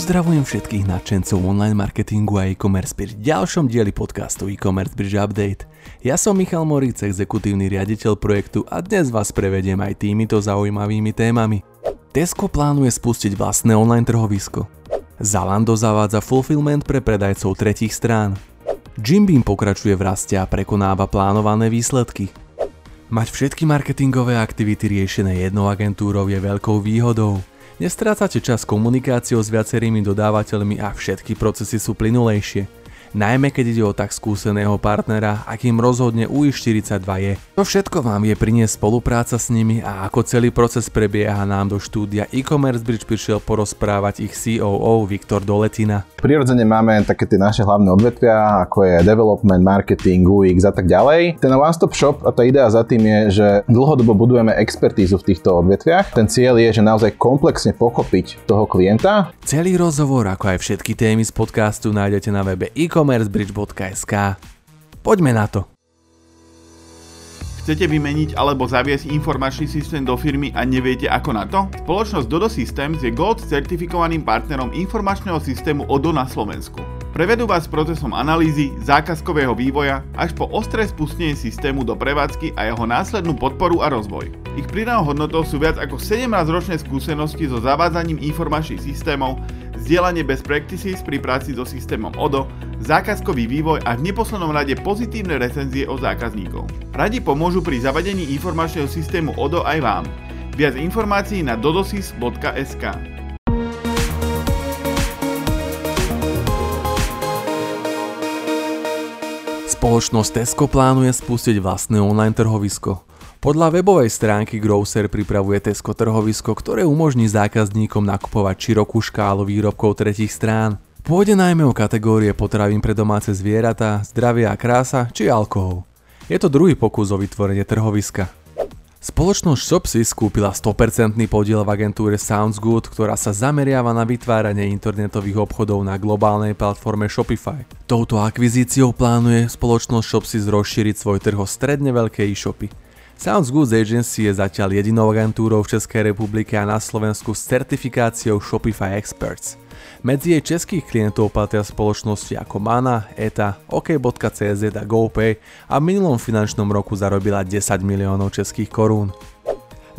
Pozdravujem všetkých nadšencov online marketingu a e-commerce pri ďalšom dieli podcastu e-commerce bridge update. Ja som Michal Moríc, exekutívny riaditeľ projektu a dnes vás prevediem aj týmito zaujímavými témami. Tesco plánuje spustiť vlastné online trhovisko. Zalando zavádza fulfillment pre predajcov tretích strán. Jim Beam pokračuje v raste a prekonáva plánované výsledky. Mať všetky marketingové aktivity riešené jednou agentúrou je veľkou výhodou. Nestrácate čas komunikáciou s viacerými dodávateľmi a všetky procesy sú plynulejšie najmä keď ide o tak skúseného partnera, akým rozhodne UI42 je. To všetko vám je priniesť spolupráca s nimi a ako celý proces prebieha nám do štúdia e-commerce bridge prišiel porozprávať ich COO Viktor Doletina. Prirodzene máme také tie naše hlavné odvetvia, ako je development, marketing, UX a tak ďalej. Ten one-stop shop a tá idea za tým je, že dlhodobo budujeme expertízu v týchto odvetviach. Ten cieľ je, že naozaj komplexne pochopiť toho klienta. Celý rozhovor, ako aj všetky témy z podcastu nájdete na webe e e-commercebridge.sk. Poďme na to. Chcete vymeniť alebo zaviesť informačný systém do firmy a neviete ako na to? Spoločnosť Dodo Systems je Gold certifikovaným partnerom informačného systému ODO na Slovensku. Prevedú vás procesom analýzy, zákazkového vývoja až po ostré spustenie systému do prevádzky a jeho následnú podporu a rozvoj. Ich pridanou hodnotou sú viac ako 17 ročné skúsenosti so zavádzaním informačných systémov, zdieľanie best practices pri práci so systémom ODO, zákazkový vývoj a v neposlednom rade pozitívne recenzie od zákazníkov. Radi pomôžu pri zavadení informačného systému ODO aj vám. Viac informácií na dodosis.sk. Spoločnosť Tesco plánuje spustiť vlastné online trhovisko. Podľa webovej stránky Grosser pripravuje Tesco trhovisko, ktoré umožní zákazníkom nakupovať širokú škálu výrobkov tretich strán. Pôjde najmä o kategórie potravín pre domáce zvieratá, zdravie a krása či alkohol. Je to druhý pokus o vytvorenie trhoviska. Spoločnosť Shopsy skúpila 100% podiel v agentúre Sounds Good, ktorá sa zameriava na vytváranie internetových obchodov na globálnej platforme Shopify. Touto akvizíciou plánuje spoločnosť Shopsy rozšíriť svoj trh o stredne veľké e-shopy. Sounds Goods Agency je zatiaľ jedinou agentúrou v Českej republike a na Slovensku s certifikáciou Shopify Experts. Medzi jej českých klientov patria spoločnosti ako Mana, ETA, OK.cz a GoPay a v minulom finančnom roku zarobila 10 miliónov českých korún.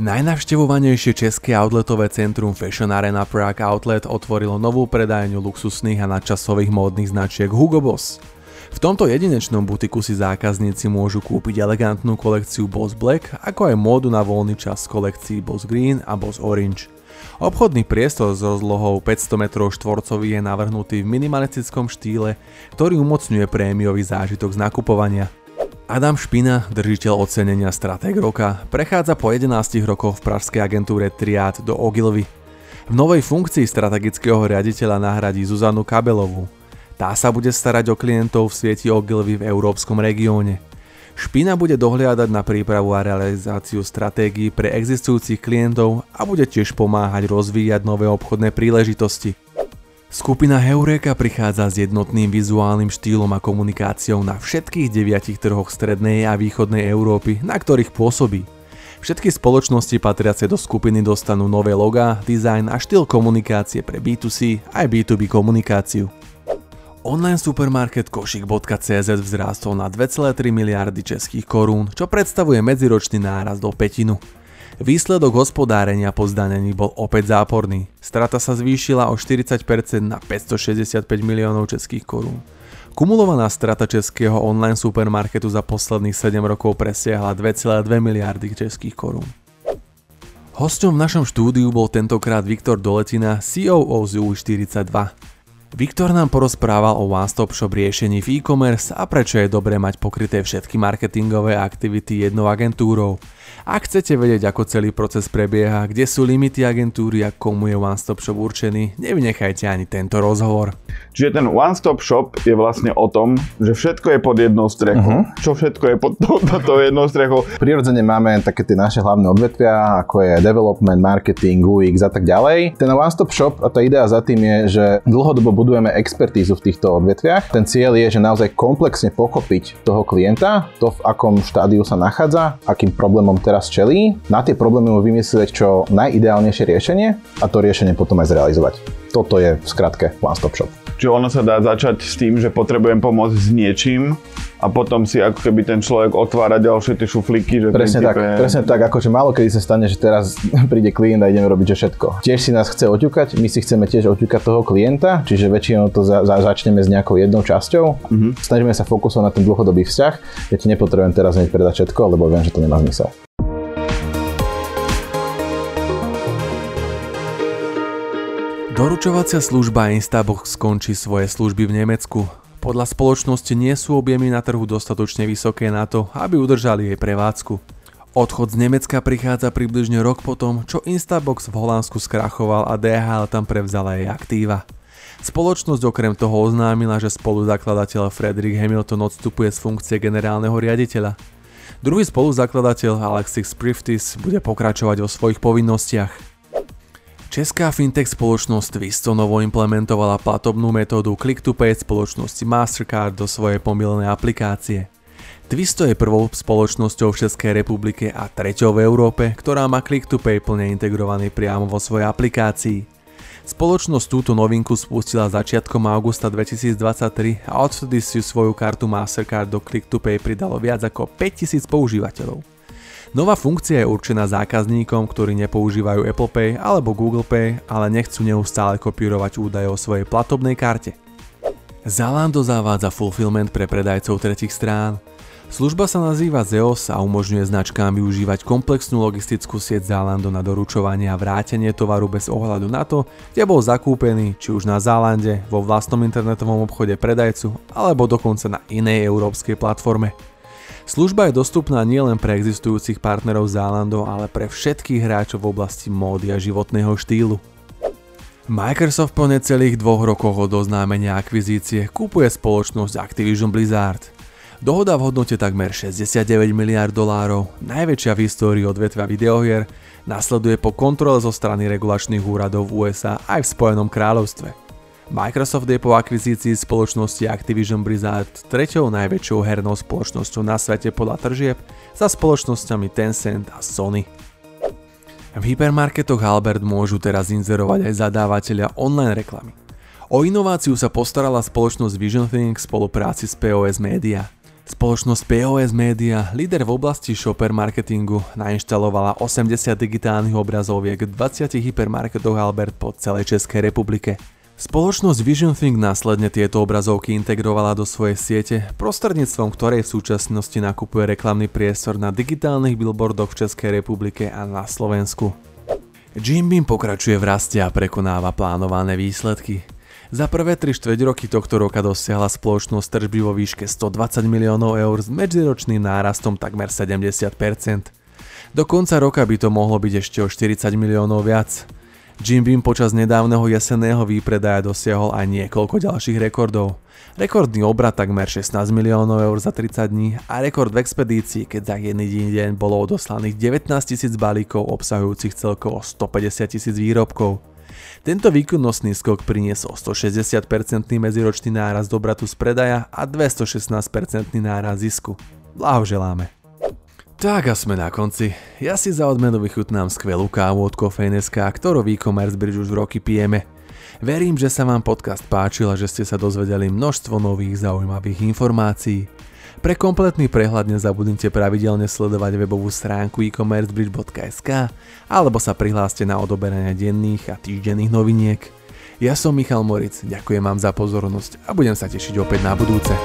Najnavštevovanejšie české outletové centrum Fashion Arena Prague Outlet otvorilo novú predajňu luxusných a nadčasových módnych značiek Hugo Boss. V tomto jedinečnom butiku si zákazníci môžu kúpiť elegantnú kolekciu Boss Black, ako aj módu na voľný čas z kolekcií Boss Green a Boss Orange. Obchodný priestor s rozlohou 500 m štvorcový je navrhnutý v minimalistickom štýle, ktorý umocňuje prémiový zážitok z nakupovania. Adam Špina, držiteľ ocenenia Stratég roka, prechádza po 11 rokoch v pražskej agentúre Triad do Ogilvy. V novej funkcii strategického riaditeľa nahradí Zuzanu Kabelovú. Tá sa bude starať o klientov v sieti Ogilvy v európskom regióne. Špina bude dohliadať na prípravu a realizáciu stratégií pre existujúcich klientov a bude tiež pomáhať rozvíjať nové obchodné príležitosti. Skupina Heureka prichádza s jednotným vizuálnym štýlom a komunikáciou na všetkých deviatich trhoch strednej a východnej Európy, na ktorých pôsobí. Všetky spoločnosti patriace do skupiny dostanú nové logá, dizajn a štýl komunikácie pre B2C aj B2B komunikáciu. Online supermarket košik.cz vzrástol na 2,3 miliardy českých korún, čo predstavuje medziročný náraz do petinu. Výsledok hospodárenia po zdanení bol opäť záporný. Strata sa zvýšila o 40% na 565 miliónov českých korún. Kumulovaná strata českého online supermarketu za posledných 7 rokov presiahla 2,2 miliardy českých korún. Hosťom v našom štúdiu bol tentokrát Viktor Doletina, COO z U42. Viktor nám porozprával o one-stop shop riešení v e-commerce a prečo je dobré mať pokryté všetky marketingové aktivity jednou agentúrou. Ak chcete vedieť, ako celý proces prebieha, kde sú limity agentúry a komu je One Stop Shop určený, nevynechajte ani tento rozhovor. Čiže ten One Stop Shop je vlastne o tom, že všetko je pod jednou strechou. Uh-huh. Čo všetko je pod touto jednou strechou? Prirodzene máme také tie naše hlavné odvetvia, ako je development, marketing, UX a tak ďalej. Ten One Stop Shop a tá idea za tým je, že dlhodobo budujeme expertízu v týchto odvetviach. Ten cieľ je, že naozaj komplexne pochopiť toho klienta, to v akom štádiu sa nachádza, akým problémom teraz čelí, na tie problémy mu vymyslieť čo najideálnejšie riešenie a to riešenie potom aj zrealizovať. Toto je v skratke One Stop Shop. Čiže ono sa dá začať s tým, že potrebujem pomôcť s niečím a potom si ako keby ten človek otvára ďalšie tie šuflíky. Že presne tak, je... presne tak, akože málo kedy sa stane, že teraz príde klient a ideme robiť že všetko. Tiež si nás chce oťukať, my si chceme tiež oťukať toho klienta, čiže väčšinou to za, za, začneme s nejakou jednou časťou. Uh-huh. Snažíme sa fokusovať na ten dlhodobý vzťah, ja ti nepotrebujem teraz hneď predať všetko, lebo viem, že to nemá zmysel. Doručovacia služba Instabox skončí svoje služby v Nemecku. Podľa spoločnosti nie sú objemy na trhu dostatočne vysoké na to, aby udržali jej prevádzku. Odchod z Nemecka prichádza približne rok potom, čo Instabox v Holandsku skrachoval a DHL tam prevzala jej aktíva. Spoločnosť okrem toho oznámila, že spoluzakladateľ Frederick Hamilton odstupuje z funkcie generálneho riaditeľa. Druhý spoluzakladateľ Alexis Priftis bude pokračovať vo svojich povinnostiach. Česká fintech spoločnosť Twisto novo implementovala platobnú metódu Click-to-Pay spoločnosti Mastercard do svojej pomilnej aplikácie. Twisto je prvou spoločnosťou v Českej republike a treťou v Európe, ktorá má Click-to-Pay plne integrovaný priamo vo svojej aplikácii. Spoločnosť túto novinku spustila začiatkom augusta 2023 a odvtedy si svoju kartu Mastercard do Click-to-Pay pridalo viac ako 5000 používateľov. Nová funkcia je určená zákazníkom, ktorí nepoužívajú Apple Pay alebo Google Pay, ale nechcú neustále kopírovať údaje o svojej platobnej karte. Zalando zavádza fulfillment pre predajcov tretich strán. Služba sa nazýva Zeos a umožňuje značkám využívať komplexnú logistickú sieť Zalando na doručovanie a vrátenie tovaru bez ohľadu na to, kde bol zakúpený, či už na Zalande, vo vlastnom internetovom obchode predajcu alebo dokonca na inej európskej platforme. Služba je dostupná nielen pre existujúcich partnerov Zalando, ale pre všetkých hráčov v oblasti módy a životného štýlu. Microsoft po necelých dvoch rokoch od oznámenia akvizície kúpuje spoločnosť Activision Blizzard. Dohoda v hodnote takmer 69 miliard dolárov, najväčšia v histórii odvetvia videohier, nasleduje po kontrole zo strany regulačných úradov USA aj v Spojenom kráľovstve. Microsoft je po akvizícii spoločnosti Activision Blizzard treťou najväčšou hernou spoločnosťou na svete podľa tržieb za spoločnosťami Tencent a Sony. V hypermarketoch Albert môžu teraz inzerovať aj zadávateľia online reklamy. O inováciu sa postarala spoločnosť Vision Think v spolupráci s POS Media. Spoločnosť POS Media, líder v oblasti shopper marketingu, nainštalovala 80 digitálnych obrazoviek v 20 hypermarketoch Albert po celej Českej republike. Spoločnosť Vision Think následne tieto obrazovky integrovala do svojej siete, prostredníctvom ktorej v súčasnosti nakupuje reklamný priestor na digitálnych billboardoch v Českej republike a na Slovensku. Jim Beam pokračuje v raste a prekonáva plánované výsledky. Za prvé 3 štveť roky tohto roka dosiahla spoločnosť tržby vo výške 120 miliónov eur s medziročným nárastom takmer 70%. Do konca roka by to mohlo byť ešte o 40 miliónov viac. Jim Beam počas nedávneho jesenného výpredaja dosiahol aj niekoľko ďalších rekordov. Rekordný obrad takmer 16 miliónov eur za 30 dní a rekord v expedícii, keď za jedný deň bolo odoslaných 19 tisíc balíkov obsahujúcich celkovo 150 tisíc výrobkov. Tento výkonnostný skok priniesol 160% medziročný náraz obratu z predaja a 216% náraz zisku. Blahoželáme. Tak a sme na konci. Ja si za odmenu vychutnám skvelú kávu od Kofein.sk, ktorú e-commerce bridge už roky pijeme. Verím, že sa vám podcast páčil a že ste sa dozvedeli množstvo nových zaujímavých informácií. Pre kompletný prehľad nezabudnite pravidelne sledovať webovú stránku e-commercebridge.sk alebo sa prihláste na odoberanie denných a týždenných noviniek. Ja som Michal Moric, ďakujem vám za pozornosť a budem sa tešiť opäť na budúce.